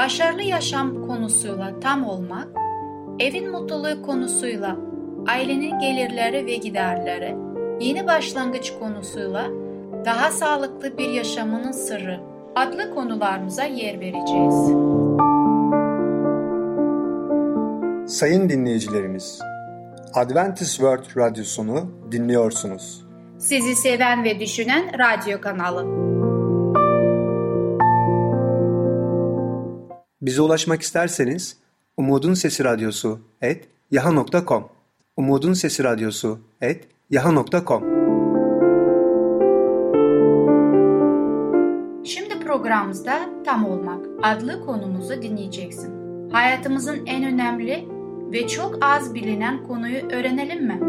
başarılı yaşam konusuyla tam olmak, evin mutluluğu konusuyla ailenin gelirleri ve giderleri, yeni başlangıç konusuyla daha sağlıklı bir yaşamının sırrı adlı konularımıza yer vereceğiz. Sayın dinleyicilerimiz, Adventist World Radyosunu dinliyorsunuz. Sizi seven ve düşünen radyo kanalı. Bize ulaşmak isterseniz Umutun Sesi Radyosu et yaha.com Umutun Sesi Radyosu et yaha.com Şimdi programımızda Tam Olmak adlı konumuzu dinleyeceksin. Hayatımızın en önemli ve çok az bilinen konuyu öğrenelim mi?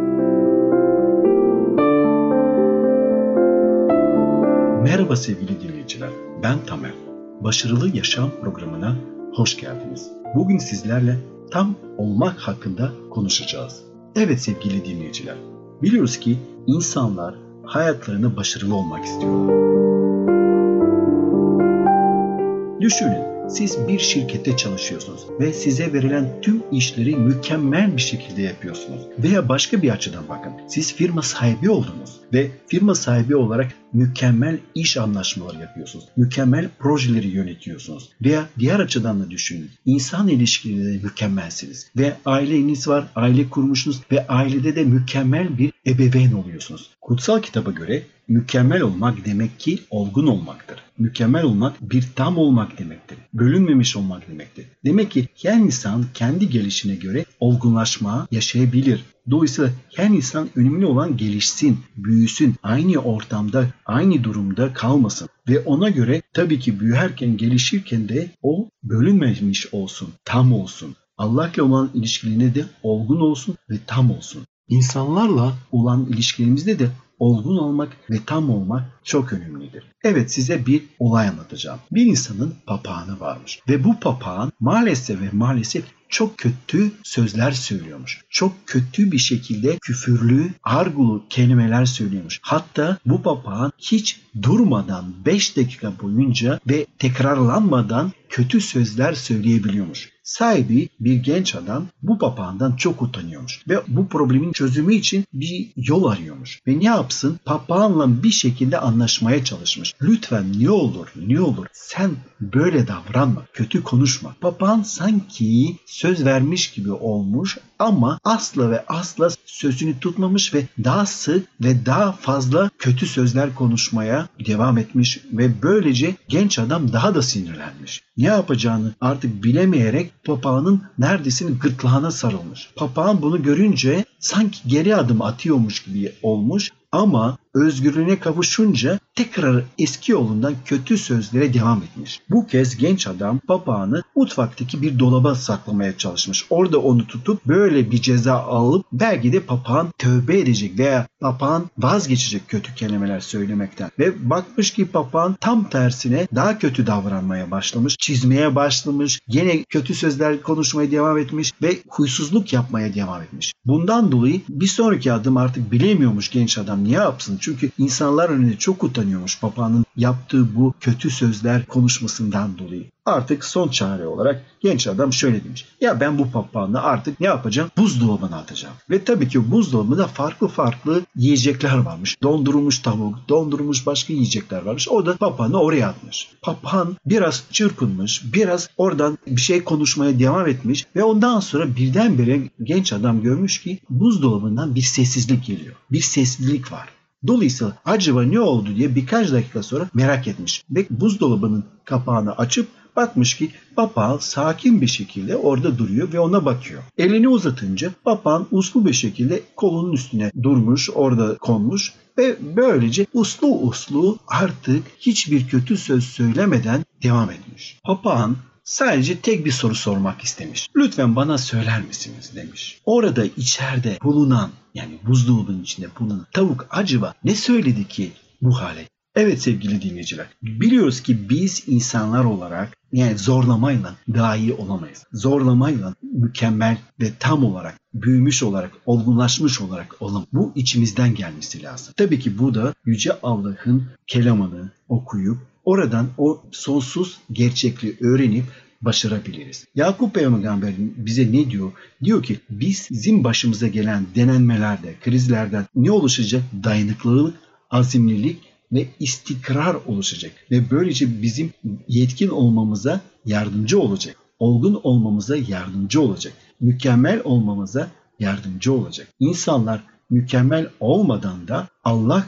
Merhaba sevgili dinleyiciler, ben Tamer. Başarılı Yaşam programına hoş geldiniz. Bugün sizlerle tam olmak hakkında konuşacağız. Evet sevgili dinleyiciler, biliyoruz ki insanlar hayatlarında başarılı olmak istiyorlar. Düşünün, siz bir şirkette çalışıyorsunuz ve size verilen tüm işleri mükemmel bir şekilde yapıyorsunuz. Veya başka bir açıdan bakın. Siz firma sahibi oldunuz ve firma sahibi olarak mükemmel iş anlaşmaları yapıyorsunuz. Mükemmel projeleri yönetiyorsunuz. Veya diğer açıdan da düşünün. İnsan ilişkilerinde mükemmelsiniz. Ve aileniz var, aile kurmuşsunuz ve ailede de mükemmel bir ebeveyn oluyorsunuz. Kutsal kitaba göre mükemmel olmak demek ki olgun olmaktır. Mükemmel olmak bir tam olmak demektir. Bölünmemiş olmak demektir. Demek ki her insan kendi gelişine göre olgunlaşma yaşayabilir. Dolayısıyla her insan önemli olan gelişsin, büyüsün, aynı ortamda, aynı durumda kalmasın. Ve ona göre tabii ki büyürken, gelişirken de o bölünmemiş olsun, tam olsun. Allah'la olan ilişkilerine de olgun olsun ve tam olsun. İnsanlarla olan ilişkilerimizde de olgun olmak ve tam olmak çok önemlidir. Evet size bir olay anlatacağım. Bir insanın papağanı varmış ve bu papağan maalesef ve maalesef çok kötü sözler söylüyormuş. Çok kötü bir şekilde küfürlü, argulu kelimeler söylüyormuş. Hatta bu papağan hiç durmadan 5 dakika boyunca ve tekrarlanmadan kötü sözler söyleyebiliyormuş. Sahibi bir genç adam bu papağandan çok utanıyormuş ve bu problemin çözümü için bir yol arıyormuş. Ve ne yapsın? Papağanla bir şekilde anlaşmaya çalışmış. Lütfen ne olur ne olur sen böyle davranma, kötü konuşma. Papağan sanki söz vermiş gibi olmuş ama asla ve asla sözünü tutmamış ve daha sık ve daha fazla kötü sözler konuşmaya devam etmiş ve böylece genç adam daha da sinirlenmiş. Ne yapacağını artık bilemeyerek papağanın neredeyse gırtlağına sarılmış. Papağan bunu görünce sanki geri adım atıyormuş gibi olmuş ama özgürlüğüne kavuşunca tekrar eski yolundan kötü sözlere devam etmiş. Bu kez genç adam papağanı mutfaktaki bir dolaba saklamaya çalışmış. Orada onu tutup böyle bir ceza alıp belki de papağan tövbe edecek veya papağan vazgeçecek kötü kelimeler söylemekten. Ve bakmış ki papağan tam tersine daha kötü davranmaya başlamış, çizmeye başlamış, yine kötü sözler konuşmaya devam etmiş ve huysuzluk yapmaya devam etmiş. Bundan dolayı bir sonraki adım artık bilemiyormuş genç adam ne yapsın? Çünkü insanlar önünde çok utanıyormuş papağanın yaptığı bu kötü sözler konuşmasından dolayı. Artık son çare olarak genç adam şöyle demiş. Ya ben bu papağanı artık ne yapacağım? Buzdolabına atacağım. Ve tabii ki buzdolabında farklı farklı yiyecekler varmış. Dondurulmuş tavuk, dondurulmuş başka yiyecekler varmış. O da papağanı oraya atmış. Papağan biraz çırpınmış, biraz oradan bir şey konuşmaya devam etmiş ve ondan sonra birdenbire genç adam görmüş ki buzdolabından bir sessizlik geliyor. Bir sessizlik var. Dolayısıyla acaba ne oldu diye birkaç dakika sonra merak etmiş ve buzdolabının kapağını açıp bakmış ki papağan sakin bir şekilde orada duruyor ve ona bakıyor. Elini uzatınca papağan uslu bir şekilde kolunun üstüne durmuş, orada konmuş ve böylece uslu uslu artık hiçbir kötü söz söylemeden devam etmiş. Papağan Sadece tek bir soru sormak istemiş. Lütfen bana söyler misiniz demiş. Orada içeride bulunan yani buzdolabının içinde bulunan tavuk acaba ne söyledi ki bu hale Evet sevgili dinleyiciler, biliyoruz ki biz insanlar olarak yani zorlamayla daha iyi olamayız. Zorlamayla mükemmel ve tam olarak, büyümüş olarak, olgunlaşmış olarak olalım. Bu içimizden gelmesi lazım. Tabii ki bu da Yüce Allah'ın kelamını okuyup oradan o sonsuz gerçekliği öğrenip başarabiliriz. Yakup Peygamber bize ne diyor? Diyor ki bizim başımıza gelen denenmelerde, krizlerden ne oluşacak? Dayanıklılık, azimlilik ve istikrar oluşacak ve böylece bizim yetkin olmamıza yardımcı olacak. Olgun olmamıza yardımcı olacak. Mükemmel olmamıza yardımcı olacak. İnsanlar mükemmel olmadan da Allah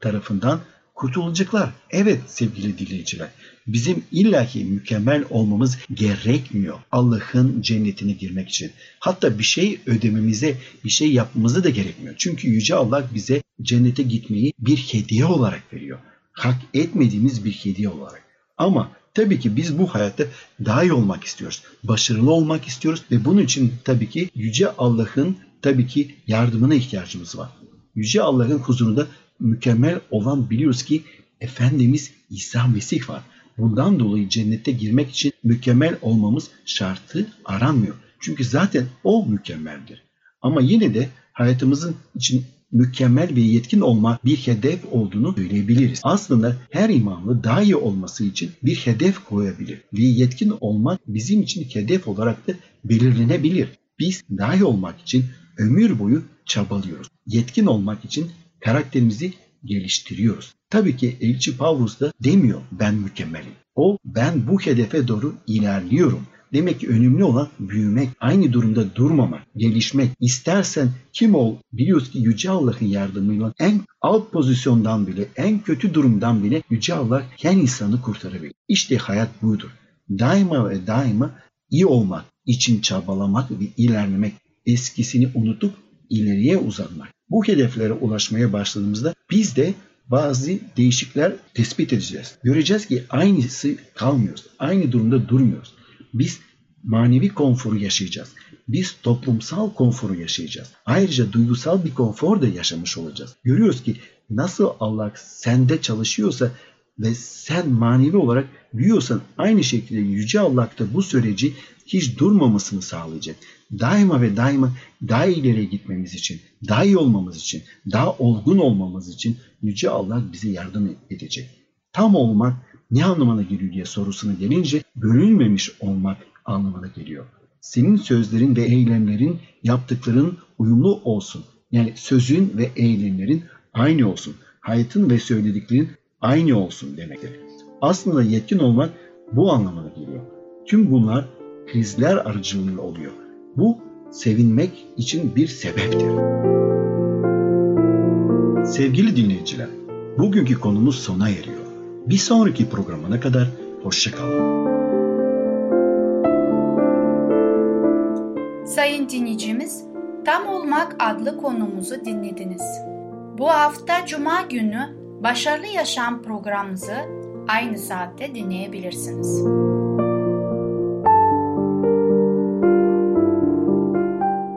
tarafından kurtulacaklar. Evet sevgili dinleyiciler. Bizim illaki mükemmel olmamız gerekmiyor. Allah'ın cennetine girmek için. Hatta bir şey ödememize, bir şey yapmamıza da gerekmiyor. Çünkü Yüce Allah bize cennete gitmeyi bir hediye olarak veriyor. Hak etmediğimiz bir hediye olarak. Ama tabii ki biz bu hayatta daha iyi olmak istiyoruz. Başarılı olmak istiyoruz ve bunun için tabii ki Yüce Allah'ın tabii ki yardımına ihtiyacımız var. Yüce Allah'ın huzurunda mükemmel olan biliyoruz ki Efendimiz İsa Mesih var. Bundan dolayı cennete girmek için mükemmel olmamız şartı aranmıyor. Çünkü zaten o mükemmeldir. Ama yine de hayatımızın için mükemmel ve yetkin olma bir hedef olduğunu söyleyebiliriz. Aslında her imanlı daha iyi olması için bir hedef koyabilir ve yetkin olmak bizim için hedef olarak da belirlenebilir. Biz daha iyi olmak için ömür boyu çabalıyoruz. Yetkin olmak için karakterimizi geliştiriyoruz. Tabii ki Elçi Paulus da demiyor ben mükemmelim. O ben bu hedefe doğru ilerliyorum. Demek ki önemli olan büyümek, aynı durumda durmamak, gelişmek. İstersen kim ol biliyoruz ki Yüce Allah'ın yardımıyla en alt pozisyondan bile, en kötü durumdan bile Yüce Allah her insanı kurtarabilir. İşte hayat budur. Daima ve daima iyi olmak için çabalamak ve ilerlemek, eskisini unutup ileriye uzanmak. Bu hedeflere ulaşmaya başladığımızda biz de bazı değişiklikler tespit edeceğiz. Göreceğiz ki aynısı kalmıyoruz. Aynı durumda durmuyoruz. Biz manevi konforu yaşayacağız. Biz toplumsal konforu yaşayacağız. Ayrıca duygusal bir konfor da yaşamış olacağız. Görüyoruz ki nasıl Allah sende çalışıyorsa ve sen manevi olarak büyüyorsan aynı şekilde Yüce Allah da bu süreci hiç durmamasını sağlayacak. Daima ve daima daha ileriye gitmemiz için, daha iyi olmamız için, daha olgun olmamız için Yüce Allah bize yardım edecek. Tam olmak ne anlamına geliyor diye sorusuna gelince bölünmemiş olmak anlamına geliyor. Senin sözlerin ve eylemlerin yaptıkların uyumlu olsun. Yani sözün ve eylemlerin aynı olsun. Hayatın ve söylediklerin aynı olsun demektir. Aslında yetkin olmak bu anlamına geliyor. Tüm bunlar krizler aracılığıyla oluyor. Bu sevinmek için bir sebeptir. Sevgili dinleyiciler, bugünkü konumuz sona eriyor. Bir sonraki programına kadar hoşçakalın. Sayın dinleyicimiz, Tam Olmak adlı konumuzu dinlediniz. Bu hafta Cuma günü Başarılı Yaşam programımızı aynı saatte dinleyebilirsiniz.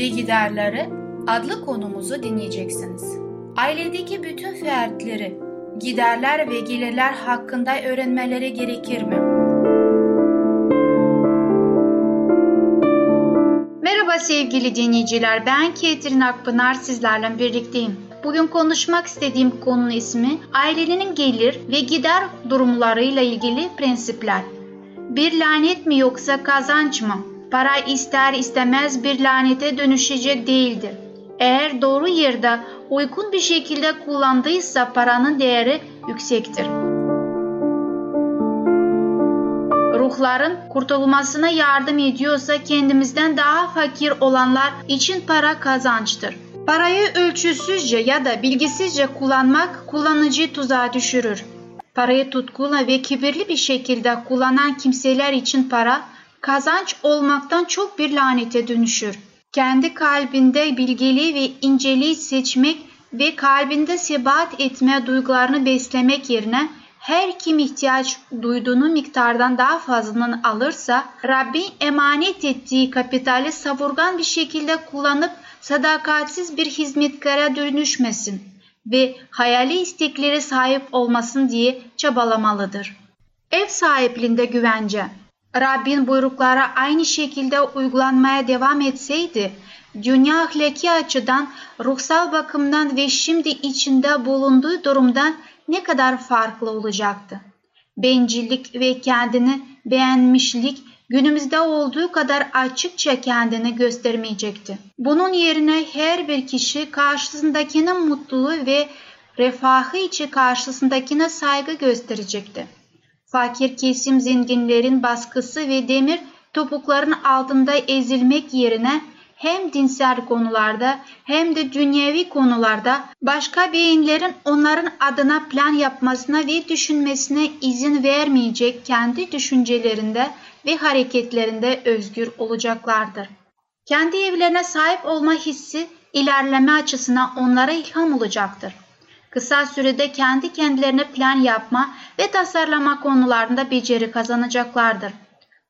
ve giderleri adlı konumuzu dinleyeceksiniz. Ailedeki bütün fertleri giderler ve gelirler hakkında öğrenmeleri gerekir mi? Merhaba sevgili dinleyiciler, ben Ketrin Akpınar sizlerle birlikteyim. Bugün konuşmak istediğim konunun ismi ailenin gelir ve gider durumlarıyla ilgili prensipler. Bir lanet mi yoksa kazanç mı? Para ister istemez bir lanete dönüşecek değildir. Eğer doğru yerde uygun bir şekilde kullandıysa paranın değeri yüksektir. ruhların kurtulmasına yardım ediyorsa kendimizden daha fakir olanlar için para kazançtır. Parayı ölçüsüzce ya da bilgisizce kullanmak kullanıcıyı tuzağa düşürür. Parayı tutkuyla ve kibirli bir şekilde kullanan kimseler için para kazanç olmaktan çok bir lanete dönüşür. Kendi kalbinde bilgeliği ve inceliği seçmek ve kalbinde sebat etme duygularını beslemek yerine her kim ihtiyaç duyduğunu miktardan daha fazlasını alırsa Rabbin emanet ettiği kapitali savurgan bir şekilde kullanıp sadakatsiz bir hizmetkara dönüşmesin ve hayali istekleri sahip olmasın diye çabalamalıdır. Ev sahipliğinde güvence Rabbin buyruklara aynı şekilde uygulanmaya devam etseydi, dünya ahlaki açıdan, ruhsal bakımdan ve şimdi içinde bulunduğu durumdan ne kadar farklı olacaktı. Bencillik ve kendini beğenmişlik günümüzde olduğu kadar açıkça kendini göstermeyecekti. Bunun yerine her bir kişi karşısındakinin mutluluğu ve refahı için karşısındakine saygı gösterecekti. Fakir kesim zenginlerin baskısı ve demir topukların altında ezilmek yerine hem dinsel konularda hem de dünyevi konularda başka beyinlerin onların adına plan yapmasına ve düşünmesine izin vermeyecek kendi düşüncelerinde ve hareketlerinde özgür olacaklardır. Kendi evlerine sahip olma hissi ilerleme açısından onlara ilham olacaktır. Kısa sürede kendi kendilerine plan yapma ve tasarlama konularında beceri kazanacaklardır.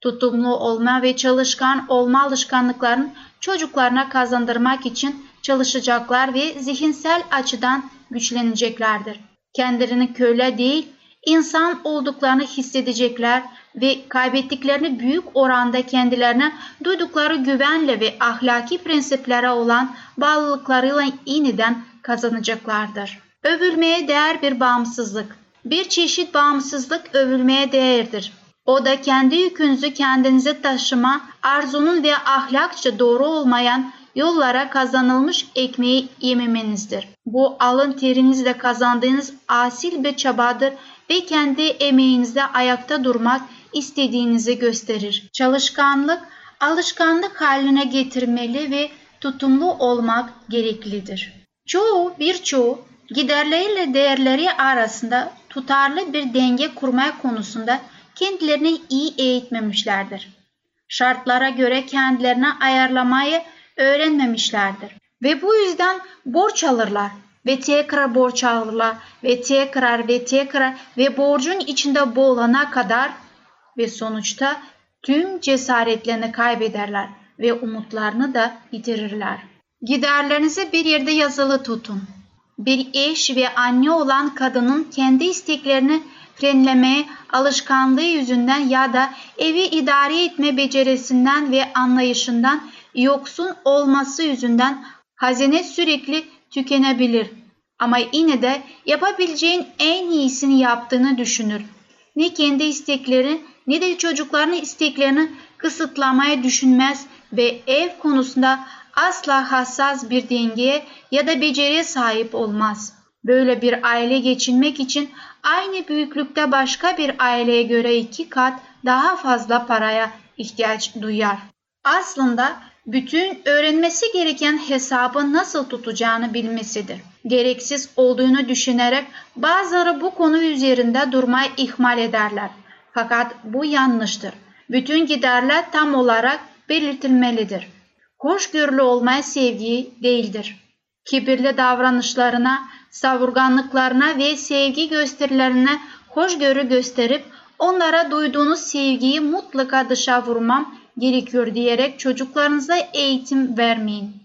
Tutumlu olma ve çalışkan olma alışkanlıklarını çocuklarına kazandırmak için çalışacaklar ve zihinsel açıdan güçleneceklerdir. Kendilerini köle değil, insan olduklarını hissedecekler ve kaybettiklerini büyük oranda kendilerine duydukları güvenle ve ahlaki prensiplere olan bağlılıklarıyla yeniden kazanacaklardır. Övülmeye değer bir bağımsızlık. Bir çeşit bağımsızlık övülmeye değerdir. O da kendi yükünüzü kendinize taşıma, arzunun ve ahlakça doğru olmayan yollara kazanılmış ekmeği yememenizdir. Bu alın terinizle kazandığınız asil bir çabadır ve kendi emeğinizle ayakta durmak istediğinizi gösterir. Çalışkanlık, alışkanlık haline getirmeli ve tutumlu olmak gereklidir. Çoğu, birçoğu giderleriyle değerleri arasında tutarlı bir denge kurmaya konusunda kendilerini iyi eğitmemişlerdir. Şartlara göre kendilerine ayarlamayı öğrenmemişlerdir. Ve bu yüzden borç alırlar ve tekrar borç alırlar ve tekrar ve tekrar ve borcun içinde boğulana kadar ve sonuçta tüm cesaretlerini kaybederler ve umutlarını da yitirirler. Giderlerinizi bir yerde yazılı tutun. Bir eş ve anne olan kadının kendi isteklerini frenlemeye alışkanlığı yüzünden ya da evi idare etme becerisinden ve anlayışından yoksun olması yüzünden hazine sürekli tükenebilir. Ama yine de yapabileceğin en iyisini yaptığını düşünür. Ne kendi istekleri ne de çocukların isteklerini kısıtlamaya düşünmez ve ev konusunda asla hassas bir dengeye ya da beceriye sahip olmaz. Böyle bir aile geçinmek için aynı büyüklükte başka bir aileye göre iki kat daha fazla paraya ihtiyaç duyar. Aslında bütün öğrenmesi gereken hesabı nasıl tutacağını bilmesidir. Gereksiz olduğunu düşünerek bazıları bu konu üzerinde durmayı ihmal ederler. Fakat bu yanlıştır. Bütün giderler tam olarak belirtilmelidir. Hoşgörülü olmaya sevgi değildir. Kibirli davranışlarına, savurganlıklarına ve sevgi gösterilerine hoşgörü gösterip onlara duyduğunuz sevgiyi mutlaka dışa vurmam gerekiyor diyerek çocuklarınıza eğitim vermeyin.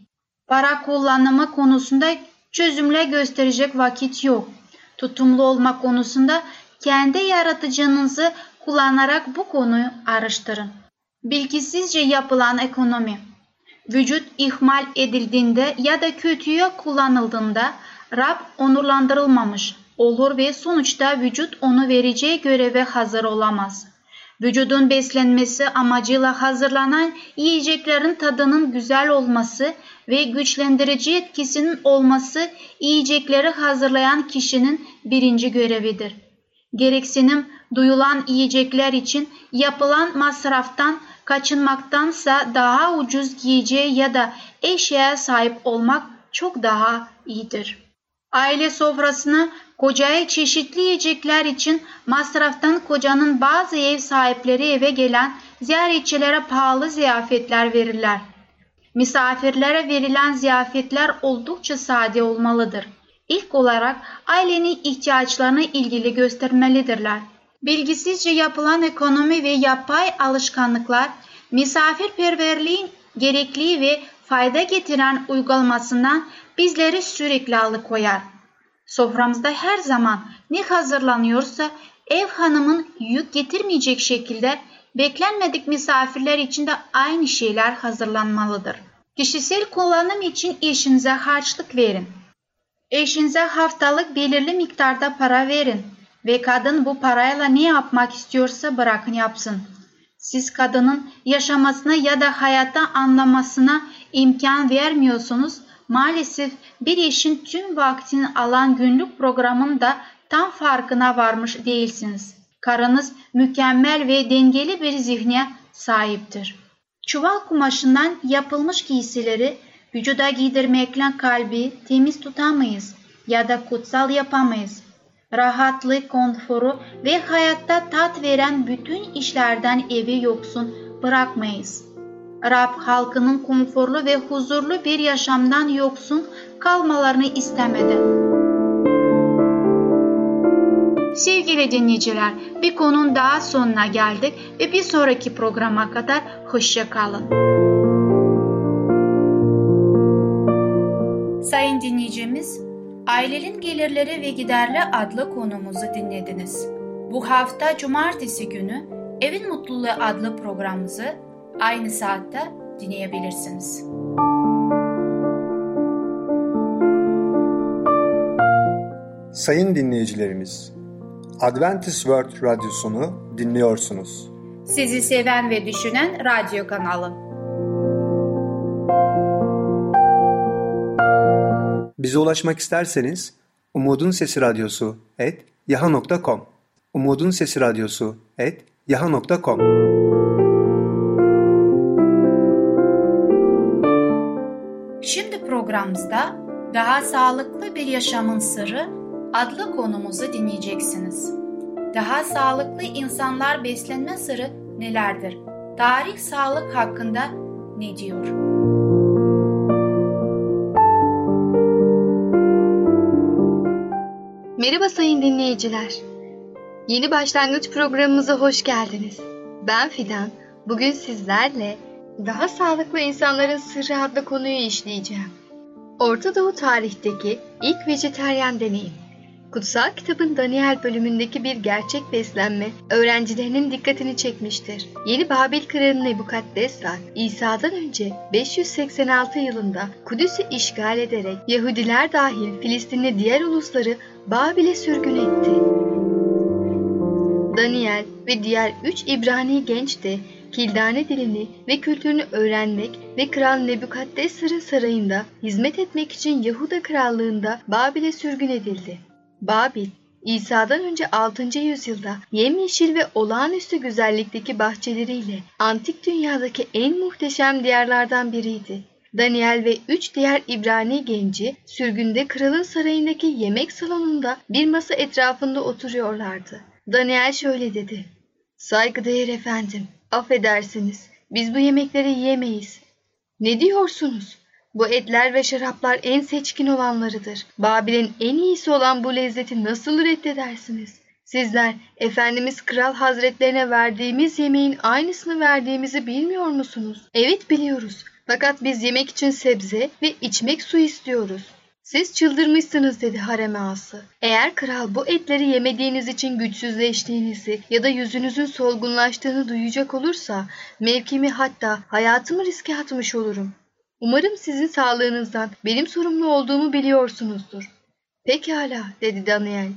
Para kullanımı konusunda çözümle gösterecek vakit yok. Tutumlu olma konusunda kendi yaratıcınızı kullanarak bu konuyu araştırın. Bilgisizce yapılan ekonomi Vücut ihmal edildiğinde ya da kötüye kullanıldığında Rab onurlandırılmamış olur ve sonuçta vücut onu vereceği göreve hazır olamaz. Vücudun beslenmesi amacıyla hazırlanan yiyeceklerin tadının güzel olması ve güçlendirici etkisinin olması yiyecekleri hazırlayan kişinin birinci görevidir. Gereksinim duyulan yiyecekler için yapılan masraftan kaçınmaktansa daha ucuz giyeceğe ya da eşyaya sahip olmak çok daha iyidir. Aile sofrasını kocaya çeşitli yiyecekler için masraftan kocanın bazı ev sahipleri eve gelen ziyaretçilere pahalı ziyafetler verirler. Misafirlere verilen ziyafetler oldukça sade olmalıdır. İlk olarak ailenin ihtiyaçlarına ilgili göstermelidirler. Bilgisizce yapılan ekonomi ve yapay alışkanlıklar misafirperverliğin gerekli ve fayda getiren uygulamasından bizleri sürekli alıkoyar. Soframızda her zaman ne hazırlanıyorsa ev hanımın yük getirmeyecek şekilde beklenmedik misafirler için de aynı şeyler hazırlanmalıdır. Kişisel kullanım için eşinize harçlık verin. Eşinize haftalık belirli miktarda para verin ve kadın bu parayla ne yapmak istiyorsa bırakın yapsın. Siz kadının yaşamasına ya da hayatta anlamasına imkan vermiyorsunuz. Maalesef bir eşin tüm vaktini alan günlük programın da tam farkına varmış değilsiniz. Karınız mükemmel ve dengeli bir zihne sahiptir. Çuval kumaşından yapılmış giysileri vücuda giydirmekle kalbi temiz tutamayız ya da kutsal yapamayız. Rahatlık, konforu ve hayatta tat veren bütün işlerden evi yoksun bırakmayız. Rab halkının konforlu ve huzurlu bir yaşamdan yoksun kalmalarını istemedi. Sevgili dinleyiciler, bir konun daha sonuna geldik ve bir sonraki programa kadar hoşça kalın. Sayın dinleyicimiz, Ailenin Gelirleri ve Giderli adlı konumuzu dinlediniz. Bu hafta cumartesi günü Evin Mutluluğu adlı programımızı aynı saatte dinleyebilirsiniz. Sayın dinleyicilerimiz, Adventist World Radyosunu dinliyorsunuz. Sizi seven ve düşünen radyo kanalı. Bize ulaşmak isterseniz Umutun Sesi Radyosu et yaha.com Umutun Sesi Radyosu et yaha.com Şimdi programımızda Daha Sağlıklı Bir Yaşamın Sırrı adlı konumuzu dinleyeceksiniz. Daha sağlıklı insanlar beslenme sırrı nelerdir? Tarih sağlık hakkında ne diyor? Merhaba sayın dinleyiciler. Yeni başlangıç programımıza hoş geldiniz. Ben Fidan. Bugün sizlerle daha sağlıklı insanların sırrı adlı konuyu işleyeceğim. Orta Doğu tarihteki ilk vejeteryan deneyim. Kutsal kitabın Daniel bölümündeki bir gerçek beslenme öğrencilerinin dikkatini çekmiştir. Yeni Babil kralı Nebukadnezar, İsa'dan önce 586 yılında Kudüs'ü işgal ederek Yahudiler dahil Filistinli diğer ulusları Babil'e sürgün etti. Daniel ve diğer üç İbrani genç de Kildane dilini ve kültürünü öğrenmek ve Kral Nebukadnezar'ın sarayında hizmet etmek için Yahuda krallığında Babil'e sürgün edildi. Babil, İsa'dan önce 6. yüzyılda yemyeşil ve olağanüstü güzellikteki bahçeleriyle antik dünyadaki en muhteşem diyarlardan biriydi. Daniel ve üç diğer İbrani genci sürgünde kralın sarayındaki yemek salonunda bir masa etrafında oturuyorlardı. Daniel şöyle dedi. Saygıdeğer efendim, affedersiniz. Biz bu yemekleri yiyemeyiz. Ne diyorsunuz? Bu etler ve şaraplar en seçkin olanlarıdır. Babil'in en iyisi olan bu lezzeti nasıl reddedersiniz? Sizler Efendimiz Kral Hazretlerine verdiğimiz yemeğin aynısını verdiğimizi bilmiyor musunuz? Evet biliyoruz. Fakat biz yemek için sebze ve içmek su istiyoruz. Siz çıldırmışsınız dedi harem ağası. Eğer kral bu etleri yemediğiniz için güçsüzleştiğinizi ya da yüzünüzün solgunlaştığını duyacak olursa mevkimi hatta hayatımı riske atmış olurum. Umarım sizin sağlığınızdan benim sorumlu olduğumu biliyorsunuzdur. Pekala dedi Daniel.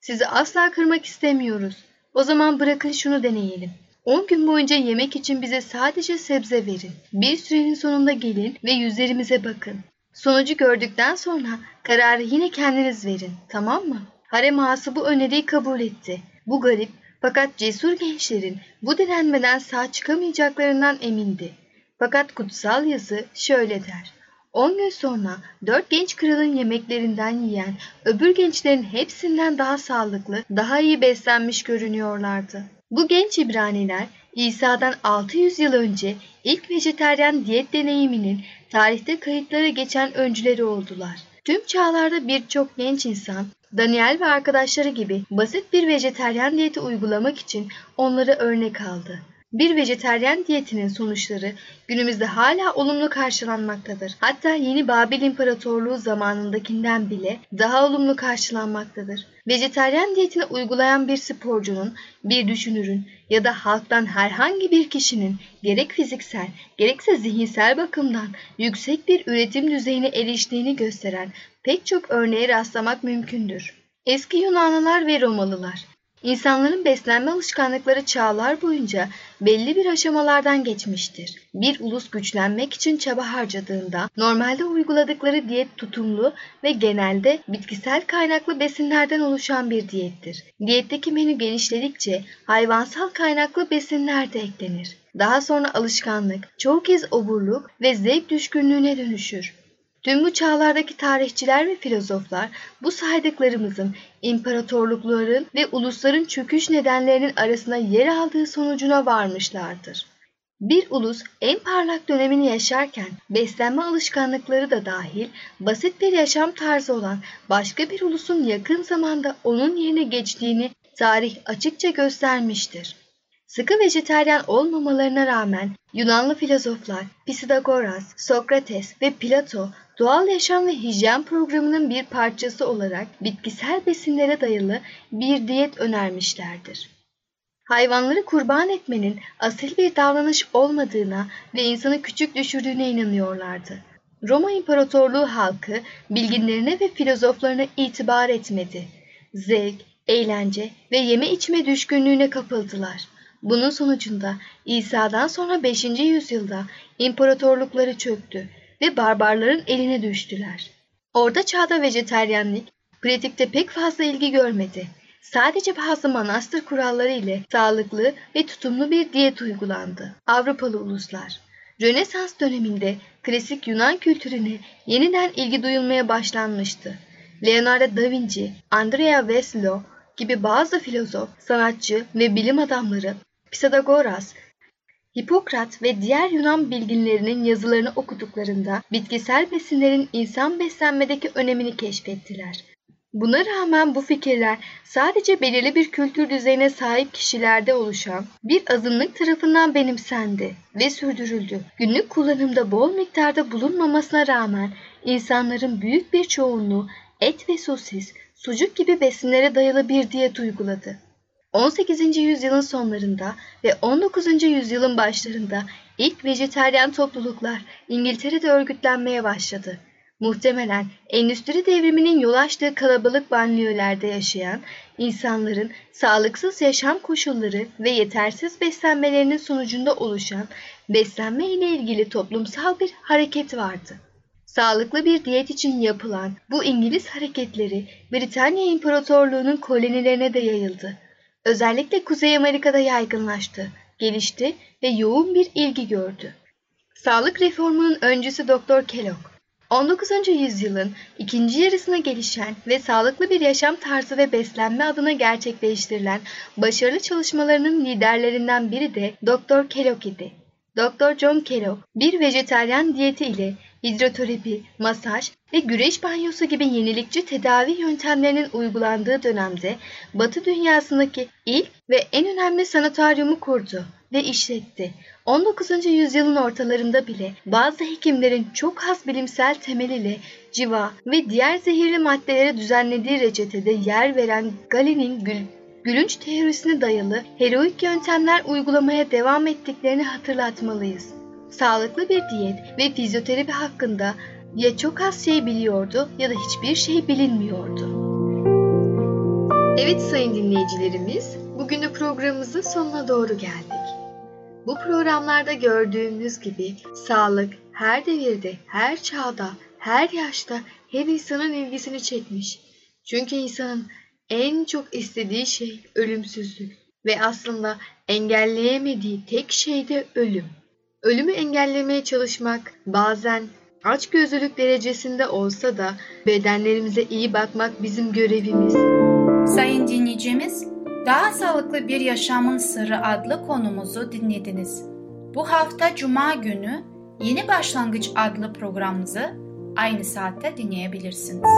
Sizi asla kırmak istemiyoruz. O zaman bırakın şunu deneyelim. 10 gün boyunca yemek için bize sadece sebze verin. Bir sürenin sonunda gelin ve yüzlerimize bakın. Sonucu gördükten sonra kararı yine kendiniz verin. Tamam mı? Harem ağası bu öneriyi kabul etti. Bu garip fakat cesur gençlerin bu denenmeden sağ çıkamayacaklarından emindi. Fakat kutsal yazı şöyle der. 10 gün sonra dört genç kralın yemeklerinden yiyen öbür gençlerin hepsinden daha sağlıklı, daha iyi beslenmiş görünüyorlardı. Bu genç İbraniler İsa'dan 600 yıl önce ilk vejeteryan diyet deneyiminin tarihte kayıtlara geçen öncüleri oldular. Tüm çağlarda birçok genç insan Daniel ve arkadaşları gibi basit bir vejeteryan diyeti uygulamak için onları örnek aldı. Bir vejeteryan diyetinin sonuçları günümüzde hala olumlu karşılanmaktadır. Hatta yeni Babil İmparatorluğu zamanındakinden bile daha olumlu karşılanmaktadır. Vejeteryan diyetini uygulayan bir sporcunun, bir düşünürün ya da halktan herhangi bir kişinin gerek fiziksel gerekse zihinsel bakımdan yüksek bir üretim düzeyine eriştiğini gösteren pek çok örneğe rastlamak mümkündür. Eski Yunanlılar ve Romalılar İnsanların beslenme alışkanlıkları çağlar boyunca belli bir aşamalardan geçmiştir. Bir ulus güçlenmek için çaba harcadığında normalde uyguladıkları diyet tutumlu ve genelde bitkisel kaynaklı besinlerden oluşan bir diyettir. Diyetteki menü genişledikçe hayvansal kaynaklı besinler de eklenir. Daha sonra alışkanlık, çoğu kez oburluk ve zevk düşkünlüğüne dönüşür. Tüm bu çağlardaki tarihçiler ve filozoflar bu saydıklarımızın imparatorlukların ve ulusların çöküş nedenlerinin arasında yer aldığı sonucuna varmışlardır. Bir ulus en parlak dönemini yaşarken beslenme alışkanlıkları da dahil basit bir yaşam tarzı olan başka bir ulusun yakın zamanda onun yerine geçtiğini tarih açıkça göstermiştir. Sıkı vejeteryan olmamalarına rağmen Yunanlı filozoflar Pisidagoras, Sokrates ve Plato doğal yaşam ve hijyen programının bir parçası olarak bitkisel besinlere dayalı bir diyet önermişlerdir. Hayvanları kurban etmenin asil bir davranış olmadığına ve insanı küçük düşürdüğüne inanıyorlardı. Roma İmparatorluğu halkı bilginlerine ve filozoflarına itibar etmedi. Zevk, eğlence ve yeme içme düşkünlüğüne kapıldılar. Bunun sonucunda İsa'dan sonra 5. yüzyılda imparatorlukları çöktü ve barbarların eline düştüler. Orta çağda vejeteryenlik pratikte pek fazla ilgi görmedi. Sadece bazı manastır kuralları ile sağlıklı ve tutumlu bir diyet uygulandı. Avrupalı uluslar Rönesans döneminde klasik Yunan kültürüne yeniden ilgi duyulmaya başlanmıştı. Leonardo da Vinci, Andrea Veslo gibi bazı filozof, sanatçı ve bilim adamları Pisadagoras Hipokrat ve diğer Yunan bilginlerinin yazılarını okuduklarında bitkisel besinlerin insan beslenmedeki önemini keşfettiler. Buna rağmen bu fikirler sadece belirli bir kültür düzeyine sahip kişilerde oluşan bir azınlık tarafından benimsendi ve sürdürüldü. Günlük kullanımda bol miktarda bulunmamasına rağmen insanların büyük bir çoğunluğu et ve sosis, sucuk gibi besinlere dayalı bir diyet uyguladı. 18. yüzyılın sonlarında ve 19. yüzyılın başlarında ilk vejeteryan topluluklar İngiltere'de örgütlenmeye başladı. Muhtemelen endüstri devriminin yol açtığı kalabalık banliyölerde yaşayan insanların sağlıksız yaşam koşulları ve yetersiz beslenmelerinin sonucunda oluşan beslenme ile ilgili toplumsal bir hareket vardı. Sağlıklı bir diyet için yapılan bu İngiliz hareketleri Britanya İmparatorluğu'nun kolonilerine de yayıldı. Özellikle Kuzey Amerika'da yaygınlaştı, gelişti ve yoğun bir ilgi gördü. Sağlık reformunun öncüsü Doktor Kellogg, 19. yüzyılın ikinci yarısına gelişen ve sağlıklı bir yaşam tarzı ve beslenme adına gerçekleştirilen başarılı çalışmalarının liderlerinden biri de Doktor Kellogg idi. Doktor John Kellogg bir vejeteryan diyeti ile hidroterapi, masaj ve güreş banyosu gibi yenilikçi tedavi yöntemlerinin uygulandığı dönemde Batı dünyasındaki ilk ve en önemli sanatoryumu kurdu ve işletti. 19. yüzyılın ortalarında bile bazı hekimlerin çok az bilimsel temel ile civa ve diğer zehirli maddelere düzenlediği reçetede yer veren Galen'in gül gülünç teorisine dayalı heroik yöntemler uygulamaya devam ettiklerini hatırlatmalıyız. Sağlıklı bir diyet ve fizyoterapi hakkında ya çok az şey biliyordu ya da hiçbir şey bilinmiyordu. Evet sayın dinleyicilerimiz, bugün de programımızın sonuna doğru geldik. Bu programlarda gördüğümüz gibi sağlık her devirde, her çağda, her yaşta her insanın ilgisini çekmiş. Çünkü insanın en çok istediği şey ölümsüzlük ve aslında engelleyemediği tek şey de ölüm. Ölümü engellemeye çalışmak bazen açgözlülük derecesinde olsa da bedenlerimize iyi bakmak bizim görevimiz. Sayın dinleyicimiz, Daha Sağlıklı Bir Yaşamın Sırrı adlı konumuzu dinlediniz. Bu hafta Cuma günü Yeni Başlangıç adlı programımızı aynı saatte dinleyebilirsiniz.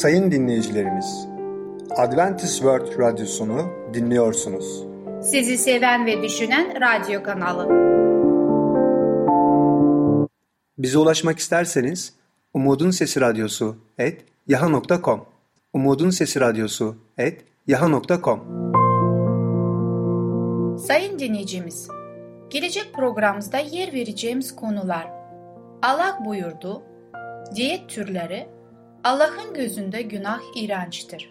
Sayın dinleyicilerimiz, Adventist World Radyosunu dinliyorsunuz. Sizi seven ve düşünen radyo kanalı. Bize ulaşmak isterseniz Umutun Sesi Radyosu et yaha.com Umutun Sesi Radyosu et yaha.com Sayın dinleyicimiz, gelecek programımızda yer vereceğimiz konular Allah buyurdu, diyet türleri, Allah'ın gözünde günah iğrençtir.